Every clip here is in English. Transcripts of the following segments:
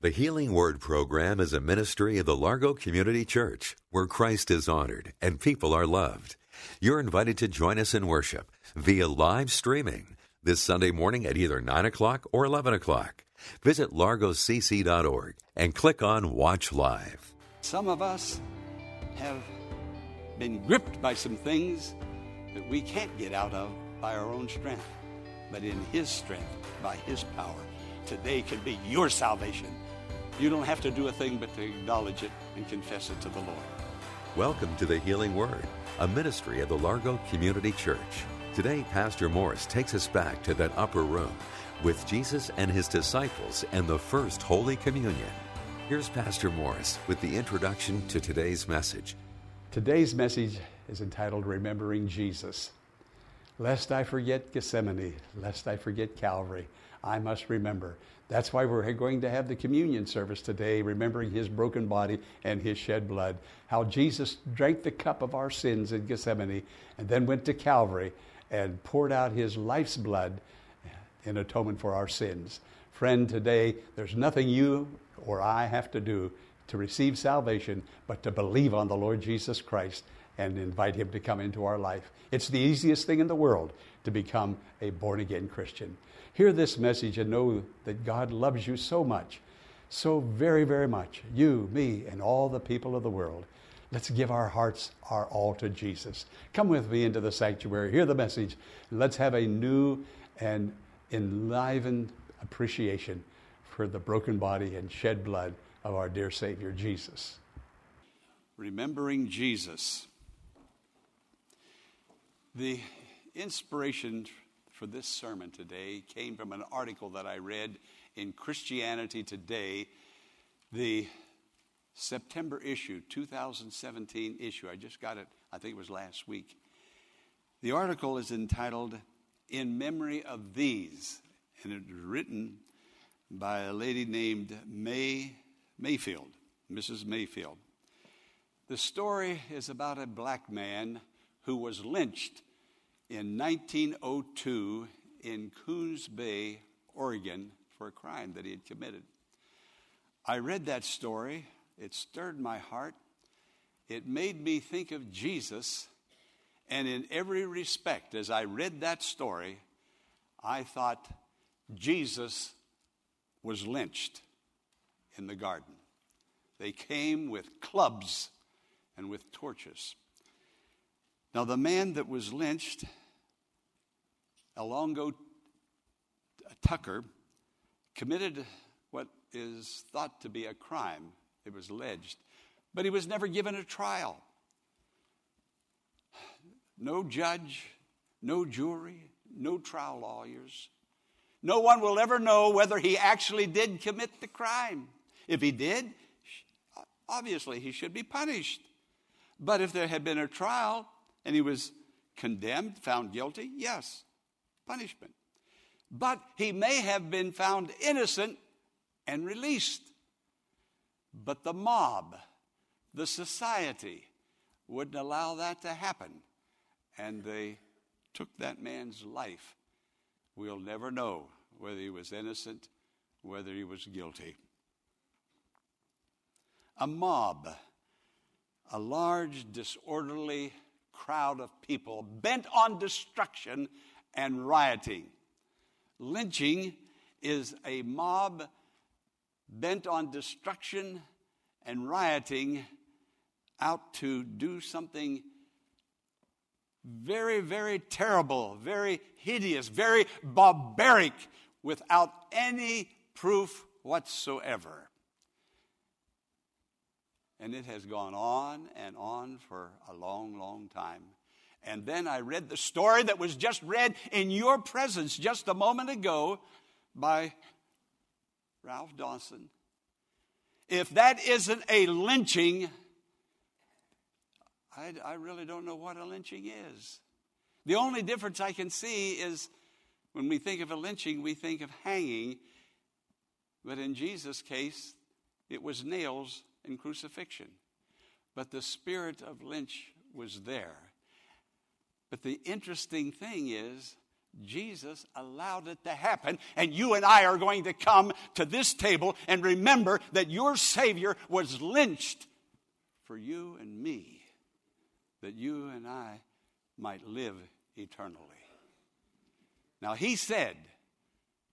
The Healing Word program is a ministry of the Largo Community Church where Christ is honored and people are loved. You're invited to join us in worship via live streaming this Sunday morning at either 9 o'clock or 11 o'clock. Visit largocc.org and click on Watch Live. Some of us have been gripped by some things that we can't get out of by our own strength, but in His strength, by His power. Today can be your salvation. You don't have to do a thing but to acknowledge it and confess it to the Lord. Welcome to the Healing Word, a ministry of the Largo Community Church. Today, Pastor Morris takes us back to that upper room with Jesus and his disciples and the first Holy Communion. Here's Pastor Morris with the introduction to today's message. Today's message is entitled Remembering Jesus. Lest I forget Gethsemane, lest I forget Calvary, I must remember. That's why we're going to have the communion service today, remembering his broken body and his shed blood. How Jesus drank the cup of our sins in Gethsemane and then went to Calvary and poured out his life's blood in atonement for our sins. Friend, today there's nothing you or I have to do to receive salvation but to believe on the Lord Jesus Christ and invite him to come into our life. It's the easiest thing in the world to become a born again Christian. Hear this message and know that God loves you so much, so very, very much. You, me, and all the people of the world. Let's give our hearts our all to Jesus. Come with me into the sanctuary, hear the message, let's have a new and enlivened appreciation for the broken body and shed blood of our dear Savior Jesus. Remembering Jesus. The inspiration for this sermon today came from an article that I read in Christianity Today, the September issue, 2017 issue. I just got it, I think it was last week. The article is entitled In Memory of These, and it was written by a lady named May Mayfield, Mrs. Mayfield. The story is about a black man who was lynched in 1902 in Coos Bay, Oregon, for a crime that he had committed. I read that story it stirred my heart. It made me think of Jesus. And in every respect, as I read that story, I thought Jesus was lynched in the garden. They came with clubs and with torches. Now, the man that was lynched, Alonzo Tucker, committed what is thought to be a crime it was alleged. But he was never given a trial. No judge, no jury, no trial lawyers. No one will ever know whether he actually did commit the crime. If he did, obviously he should be punished. But if there had been a trial and he was condemned, found guilty, yes, punishment. But he may have been found innocent and released. But the mob, the society, wouldn't allow that to happen. And they took that man's life. We'll never know whether he was innocent, whether he was guilty. A mob, a large, disorderly crowd of people bent on destruction and rioting. Lynching is a mob bent on destruction and rioting out to do something very, very terrible, very hideous, very barbaric without any proof whatsoever. And it has gone on and on for a long, long time. And then I read the story that was just read in your presence just a moment ago by Ralph Dawson If that isn't a lynching, I, I really don't know what a lynching is. The only difference I can see is when we think of a lynching, we think of hanging. But in Jesus' case, it was nails and crucifixion. But the spirit of lynch was there. But the interesting thing is, Jesus allowed it to happen, and you and I are going to come to this table and remember that your Savior was lynched for you and me, that you and I might live eternally. Now, He said,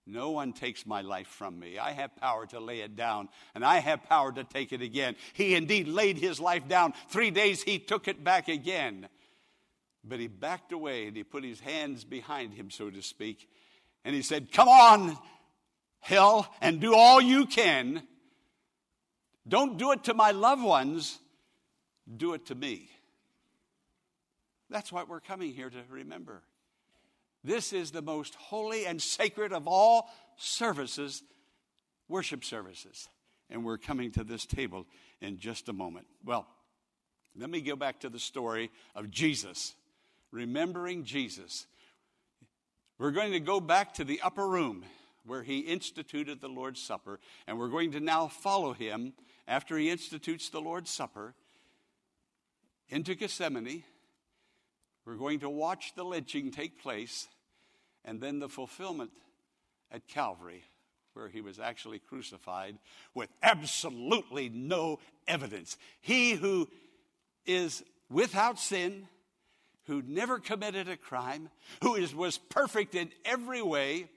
no one takes my life from me. I have power to lay it down, and I have power to take it again. He indeed laid his life down. Three days he took it back again. But he backed away and he put his hands behind him, so to speak. And he said, Come on, hell, and do all you can. Don't do it to my loved ones, do it to me. That's what we're coming here to remember. This is the most holy and sacred of all services, worship services. And we're coming to this table in just a moment. Well, let me go back to the story of Jesus, remembering Jesus. We're going to go back to the upper room where he instituted the Lord's Supper, and we're going to now follow him after he institutes the Lord's Supper into Gethsemane. We're going to watch the lynching take place and then the fulfillment at Calvary, where he was actually crucified with absolutely no evidence. He who is without sin, who never committed a crime, who is, was perfect in every way,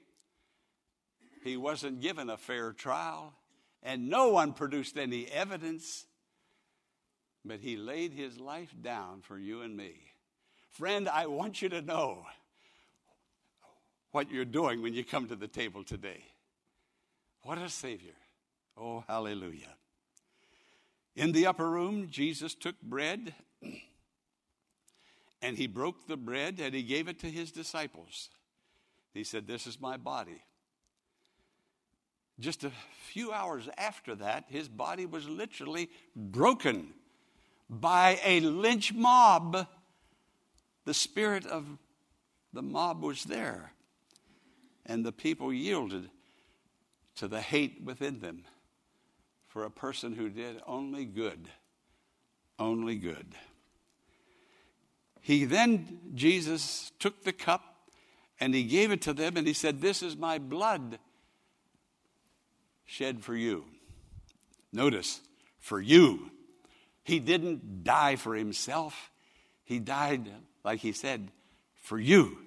he wasn't given a fair trial, and no one produced any evidence, but he laid his life down for you and me. Friend, I want you to know what you're doing when you come to the table today. What a Savior. Oh, hallelujah. In the upper room, Jesus took bread and he broke the bread and he gave it to his disciples. He said, This is my body. Just a few hours after that, his body was literally broken by a lynch mob. The spirit of the mob was there and the people yielded to the hate within them for a person who did only good. Only good. He then, Jesus took the cup and he gave it to them and he said, This is my blood shed for you. Notice, for you. He didn't die for himself, he died, like he said, for you,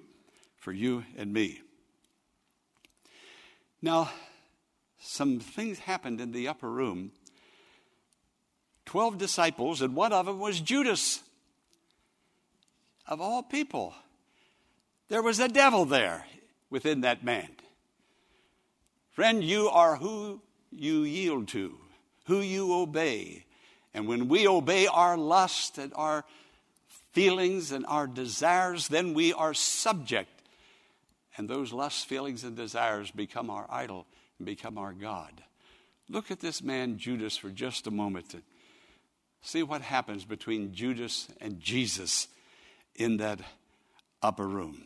for you and me. Now, some things happened in the upper room. Twelve disciples, and one of them was Judas. Of all people, there was a devil there within that man. Friend, you are who you yield to, who you obey. And when we obey our lust and our feelings and our desires, then we are subject and those lusts, feelings, and desires become our idol and become our God. Look at this man, Judas, for just a moment to see what happens between Judas and Jesus in that upper room.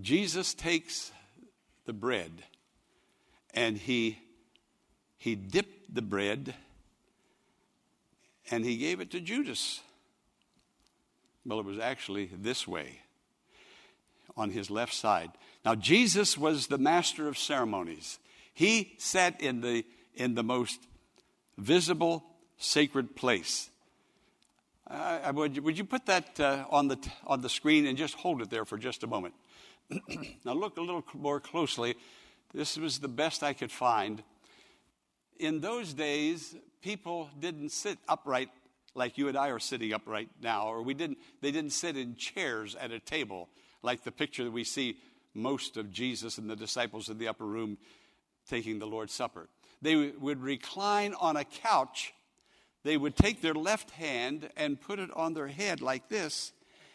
Jesus takes the bread and he, he dipped the bread and he gave it to Judas. Well, it was actually this way on his left side. Now, Jesus was the master of ceremonies. He sat in the, in the most visible, sacred place. Uh, would, you, would you put that uh, on, the, on the screen and just hold it there for just a moment? now, look a little more closely. This was the best I could find. In those days, people didn't sit upright like you and I are sitting up right now, or we didn't, they didn't sit in chairs at a table like the picture that we see most of Jesus and the disciples in the upper room taking the Lord's Supper. They would recline on a couch. They would take their left hand and put it on their head like this,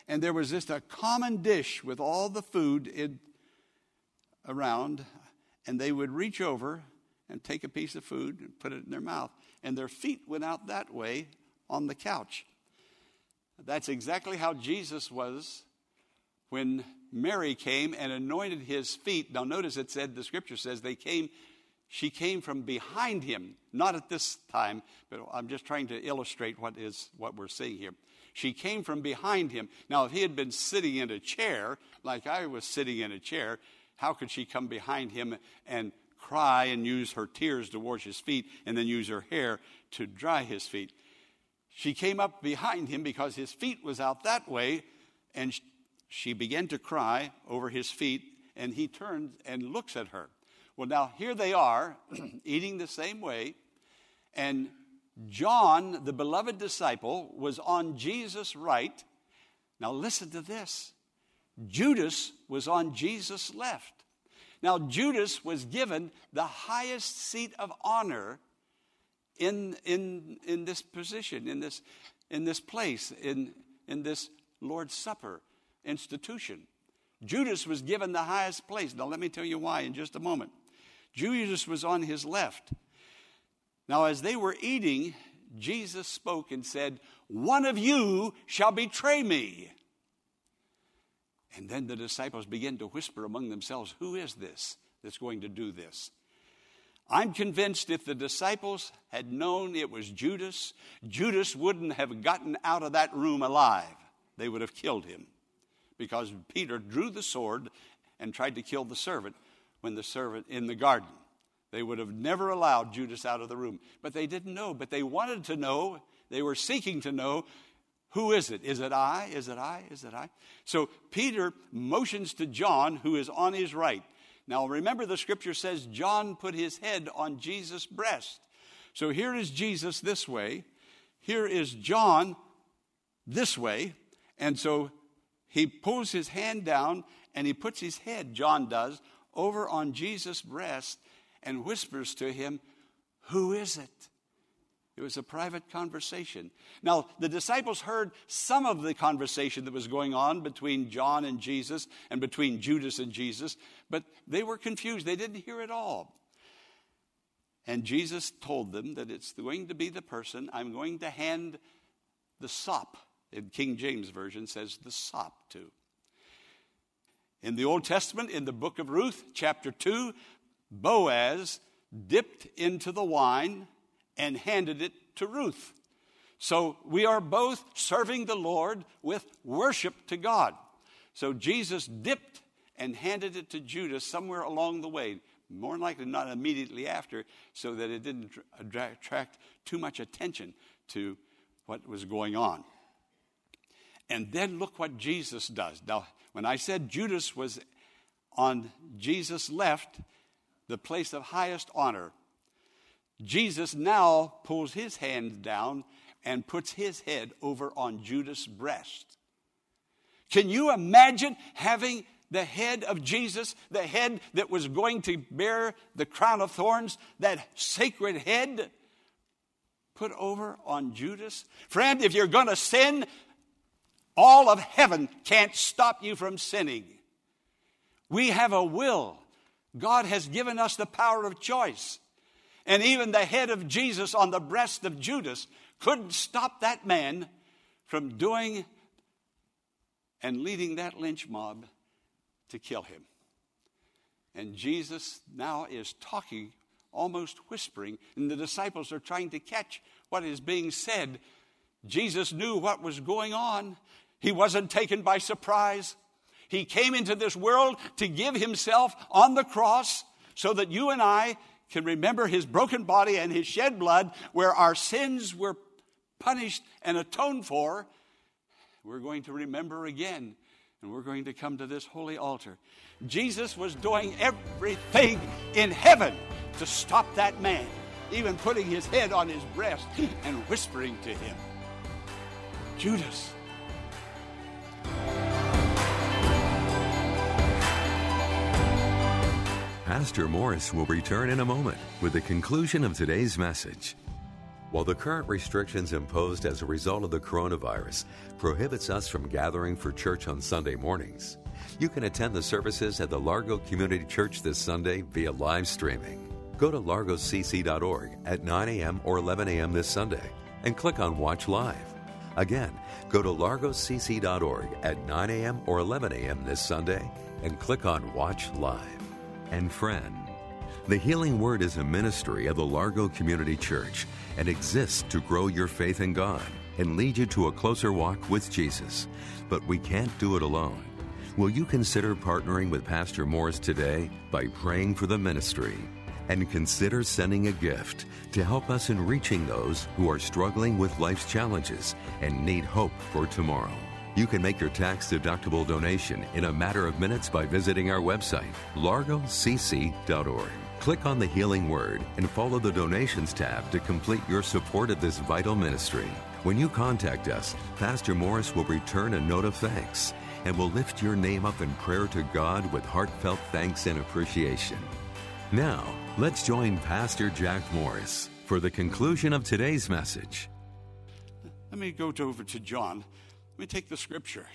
and there was just a common dish with all the food in, around, and they would reach over and take a piece of food and put it in their mouth. And their feet went out that way on the couch. That's exactly how Jesus was when Mary came and anointed his feet. Now, notice it said, the scripture says they came, she came from behind him. Not at this time, but I'm just trying to illustrate what is what we're seeing here. She came from behind him. Now, if he had been sitting in a chair, like I was sitting in a chair, how could she come behind him and cry and use her tears to wash his feet and then use her hair to dry his feet? She came up behind him because his feet was out that way, and she began to cry over his feet, and he turns and looks at her. Well, now here they are, eating the same way, and John, the beloved disciple, was on Jesus' right. Now listen to this Judas was on Jesus' left. Now, Judas was given the highest seat of honor in, in, in this position, in this, in this place, in, in this Lord's Supper institution. Judas was given the highest place. Now, let me tell you why in just a moment. Judas was on his left. Now, as they were eating, Jesus spoke and said, One of you shall betray me. And then the disciples began to whisper among themselves, Who is this that's going to do this? I'm convinced if the disciples had known it was Judas, Judas wouldn't have gotten out of that room alive. They would have killed him because Peter drew the sword and tried to kill the servant when the servant in the garden. They would have never allowed Judas out of the room. But they didn't know, but they wanted to know. They were seeking to know who is it? Is it I? Is it I? Is it I? So Peter motions to John, who is on his right. Now remember, the scripture says John put his head on Jesus' breast. So here is Jesus this way. Here is John this way. And so he pulls his hand down and he puts his head, John does, over on Jesus' breast and whispers to him, Who is it? It was a private conversation. Now, the disciples heard some of the conversation that was going on between John and Jesus and between Judas and Jesus, but they were confused. They didn't hear it all. And Jesus told them that it's going to be the person I'm going to hand the sop. In King James Version says the sop to. In the Old Testament, in the book of Ruth, chapter 2, Boaz dipped into the wine and handed it to Ruth. So we are both serving the Lord with worship to God. So Jesus dipped and handed it to Judas somewhere along the way, more likely not immediately after, so that it didn't attract too much attention to what was going on. And then look what Jesus does. Now, when I said Judas was on Jesus' left, the place of highest honor, Jesus now pulls his hand down and puts his head over on Judas' breast. Can you imagine having the head of Jesus, the head that was going to bear the crown of thorns, that sacred head, put over on Judas? Friend, if you're going to sin, all of heaven can't stop you from sinning. We have a will. God has given us the power of choice. And even the head of Jesus on the breast of Judas couldn't stop that man from doing and leading that lynch mob to kill him. And Jesus now is talking, almost whispering, and the disciples are trying to catch what is being said. Jesus knew what was going on. He wasn't taken by surprise. He came into this world to give himself on the cross so that you and I can remember his broken body and his shed blood where our sins were punished and atoned for. We're going to remember again and we're going to come to this holy altar. Jesus was doing everything in heaven to stop that man, even putting his head on his breast and whispering to him, Judas. Pastor Morris will return in a moment with the conclusion of today's message. While the current restrictions imposed as a result of the coronavirus prohibits us from gathering for church on Sunday mornings, you can attend the services at the Largo Community Church this Sunday via live streaming. Go to largocc.org at 9 a.m. or 11 a.m. this Sunday and click on Watch Live. Again, go to largocc.org at 9 a.m. or 11 a.m. this Sunday and click on Watch Live. And friend, the Healing Word is a ministry of the Largo Community Church and exists to grow your faith in God and lead you to a closer walk with Jesus. But we can't do it alone. Will you consider partnering with Pastor Morris today by praying for the ministry? And consider sending a gift to help us in reaching those who are struggling with life's challenges and need hope for tomorrow. You can make your tax deductible donation in a matter of minutes by visiting our website, largocc.org. Click on the Healing Word and follow the Donations tab to complete your support of this vital ministry. When you contact us, Pastor Morris will return a note of thanks and will lift your name up in prayer to God with heartfelt thanks and appreciation. Now, let's join Pastor Jack Morris for the conclusion of today's message. Let me go over to John. Let me take the scripture.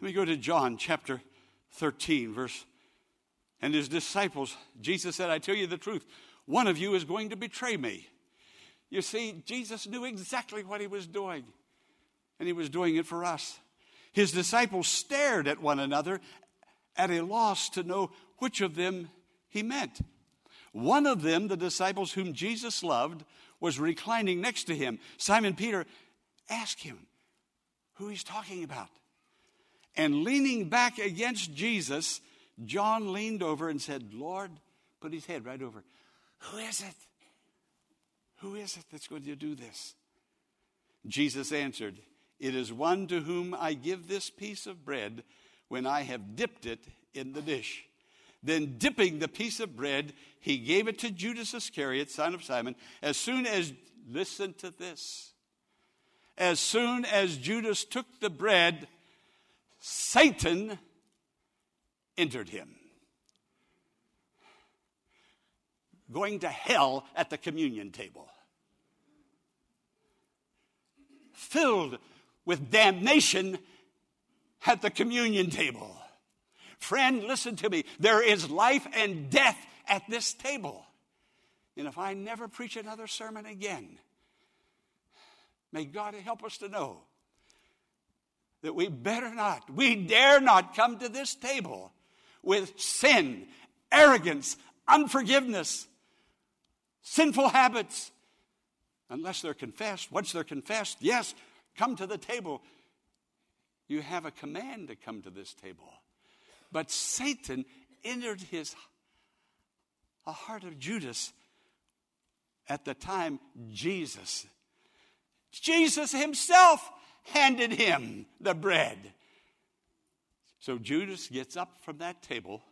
Let me go to John chapter 13, verse. And his disciples, Jesus said, I tell you the truth, one of you is going to betray me. You see, Jesus knew exactly what he was doing, and he was doing it for us. His disciples stared at one another at a loss to know which of them he meant. One of them, the disciples whom Jesus loved, was reclining next to him. Simon Peter asked him who he's talking about. And leaning back against Jesus, John leaned over and said, Lord, put his head right over. Who is it? Who is it that's going to do this? Jesus answered, It is one to whom I give this piece of bread when I have dipped it in the dish. Then, dipping the piece of bread, he gave it to Judas Iscariot, son of Simon. As soon as, listen to this, as soon as Judas took the bread, Satan entered him. going to hell at the communion table. Filled with damnation at the communion table. Friend, listen to me. There is life and death at this table. And if I never preach another sermon again, may God help us to know that we better not, we dare not come to this table with sin, arrogance, unforgiveness, sinful habits, unless they're confessed. Once they're confessed, yes, come to the table. You have a command to come to this table. But Satan entered his a heart of Judas at the time Jesus Jesus himself handed him the bread. So Judas gets up from that table,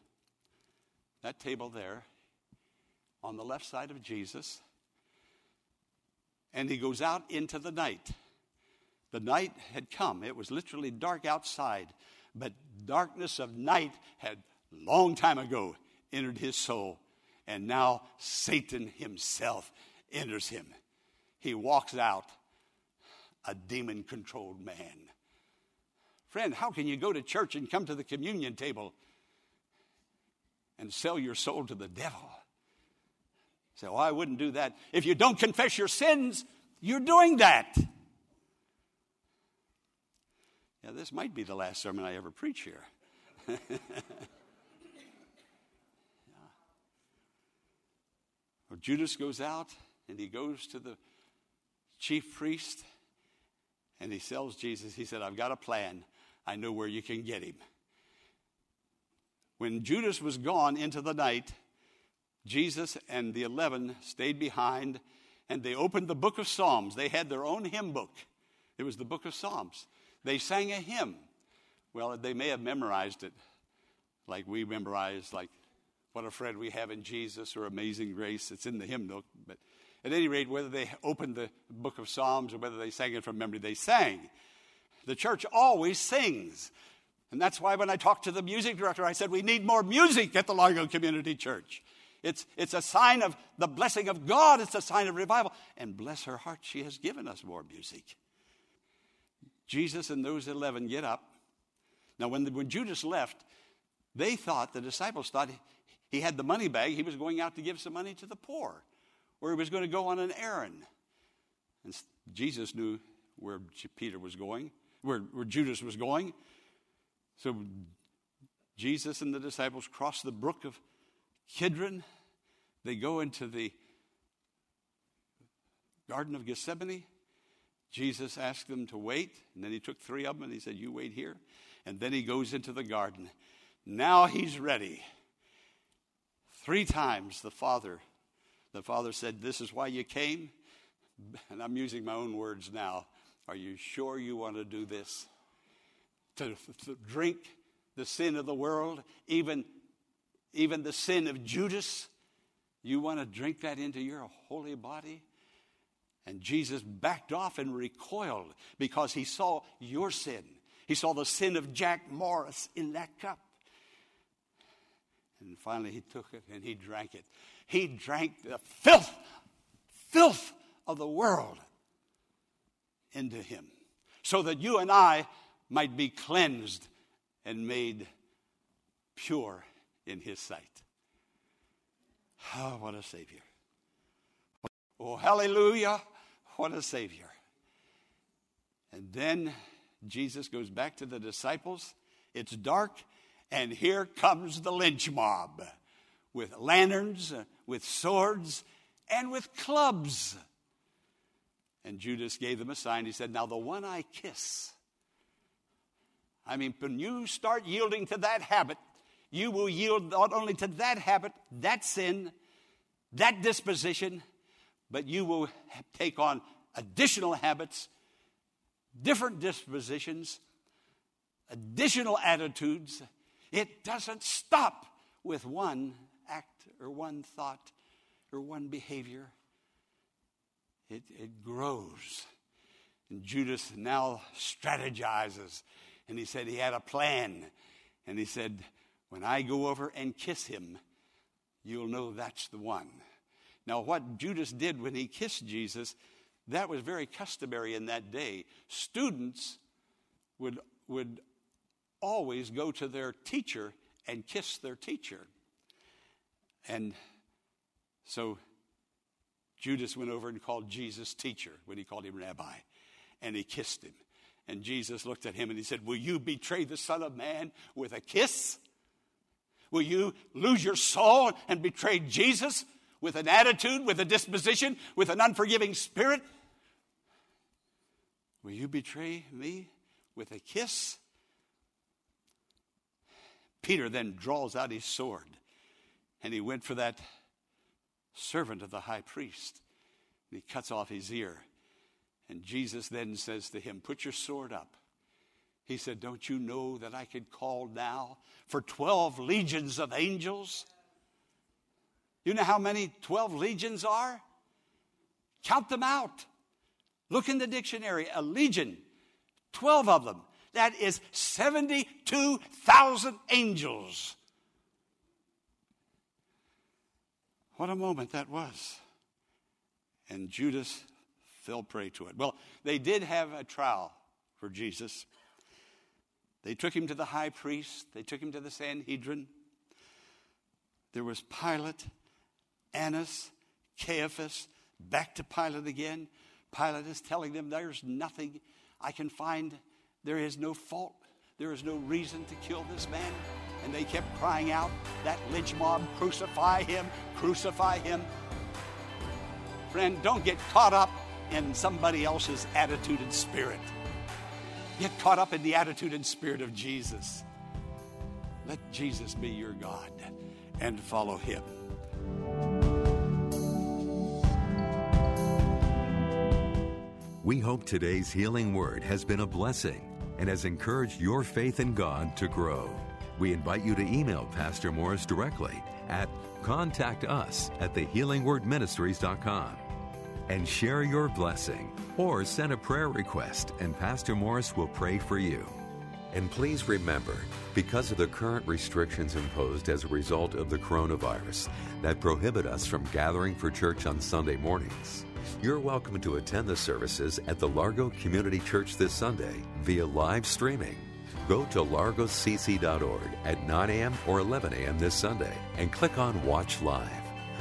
that table there, on the left side of Jesus, and he goes out into the night. The night had come. It was literally dark outside, but darkness of night had long time ago entered his soul, and now Satan himself enters him. He walks out a demon controlled man. Friend, how can you go to church and come to the communion table and sell your soul to the devil? say, Oh, I wouldn't do that. If you don't confess your sins, you're doing that. Yeah, this might be the last sermon I ever preach here. yeah. Well, Judas goes out and he goes to the chief priest and he tells Jesus, he said, I've got a plan. I know where you can get him. When Judas was gone into the night, Jesus and the 11 stayed behind and they opened the book of Psalms. They had their own hymn book. It was the book of Psalms. They sang a hymn. Well, they may have memorized it like we memorize, like, What a Friend We Have in Jesus or Amazing Grace. It's in the hymn book. But at any rate, whether they opened the book of Psalms or whether they sang it from memory, they sang. The church always sings. And that's why when I talked to the music director, I said, We need more music at the Largo Community Church. It's, it's a sign of the blessing of God, it's a sign of revival. And bless her heart, she has given us more music. Jesus and those 11 get up. Now, when, the, when Judas left, they thought, the disciples thought, He had the money bag. He was going out to give some money to the poor, or he was going to go on an errand. And Jesus knew where Peter was going, where, where Judas was going. So Jesus and the disciples cross the brook of Kidron. They go into the Garden of Gethsemane. Jesus asked them to wait, and then he took three of them and he said, You wait here. And then he goes into the garden. Now he's ready. Three times the Father, the Father said, This is why you came. And I'm using my own words now. Are you sure you want to do this? To, to drink the sin of the world, even, even the sin of Judas? You want to drink that into your holy body? And Jesus backed off and recoiled because he saw your sin. He saw the sin of Jack Morris in that cup. And finally, he took it and he drank it. He drank the filth, filth of the world into him so that you and I might be cleansed and made pure in his sight. Oh, what a Savior. Oh, hallelujah. What a Savior. And then Jesus goes back to the disciples. It's dark, and here comes the lynch mob with lanterns, with swords, and with clubs. And Judas gave them a sign. He said, Now the one I kiss. I mean, when you start yielding to that habit, you will yield not only to that habit, that sin, that disposition, but you will take on additional habits, different dispositions, additional attitudes. It doesn't stop with one act or one thought or one behavior. It, it grows. And Judas now strategizes. And he said he had a plan. And he said, When I go over and kiss him, you'll know that's the one. Now, what Judas did when he kissed Jesus, that was very customary in that day. Students would, would always go to their teacher and kiss their teacher. And so Judas went over and called Jesus teacher when he called him rabbi, and he kissed him. And Jesus looked at him and he said, Will you betray the Son of Man with a kiss? Will you lose your soul and betray Jesus with an attitude, with a disposition, with an unforgiving spirit? Will you betray me with a kiss? Peter then draws out his sword and he went for that servant of the high priest and he cuts off his ear. And Jesus then says to him, Put your sword up. He said, Don't you know that I could call now for 12 legions of angels? You know how many 12 legions are? Count them out. Look in the dictionary, a legion, 12 of them. That is 72,000 angels. What a moment that was. And Judas fell prey to it. Well, they did have a trial for Jesus. They took him to the high priest, they took him to the Sanhedrin. There was Pilate, Annas, Caiaphas, back to Pilate again. Pilate is telling them there's nothing I can find. There is no fault. There is no reason to kill this man. And they kept crying out, that lynch mob, crucify him, crucify him. Friend, don't get caught up in somebody else's attitude and spirit. Get caught up in the attitude and spirit of Jesus. Let Jesus be your God and follow him. We hope today's healing word has been a blessing and has encouraged your faith in God to grow. We invite you to email Pastor Morris directly at contact us at thehealingwordministries.com and share your blessing or send a prayer request and Pastor Morris will pray for you. And please remember, because of the current restrictions imposed as a result of the coronavirus that prohibit us from gathering for church on Sunday mornings, you're welcome to attend the services at the Largo Community Church this Sunday via live streaming. Go to largocc.org at 9 a.m. or 11 a.m. this Sunday and click on Watch Live.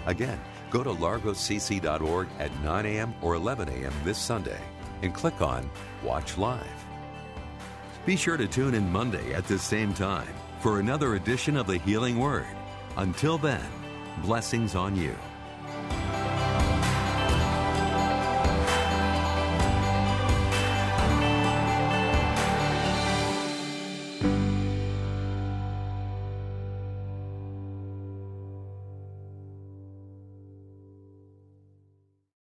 Again, go to largocc.org at 9 a.m. or 11 a.m. this Sunday and click on Watch Live. Be sure to tune in Monday at the same time for another edition of the Healing Word. Until then, blessings on you.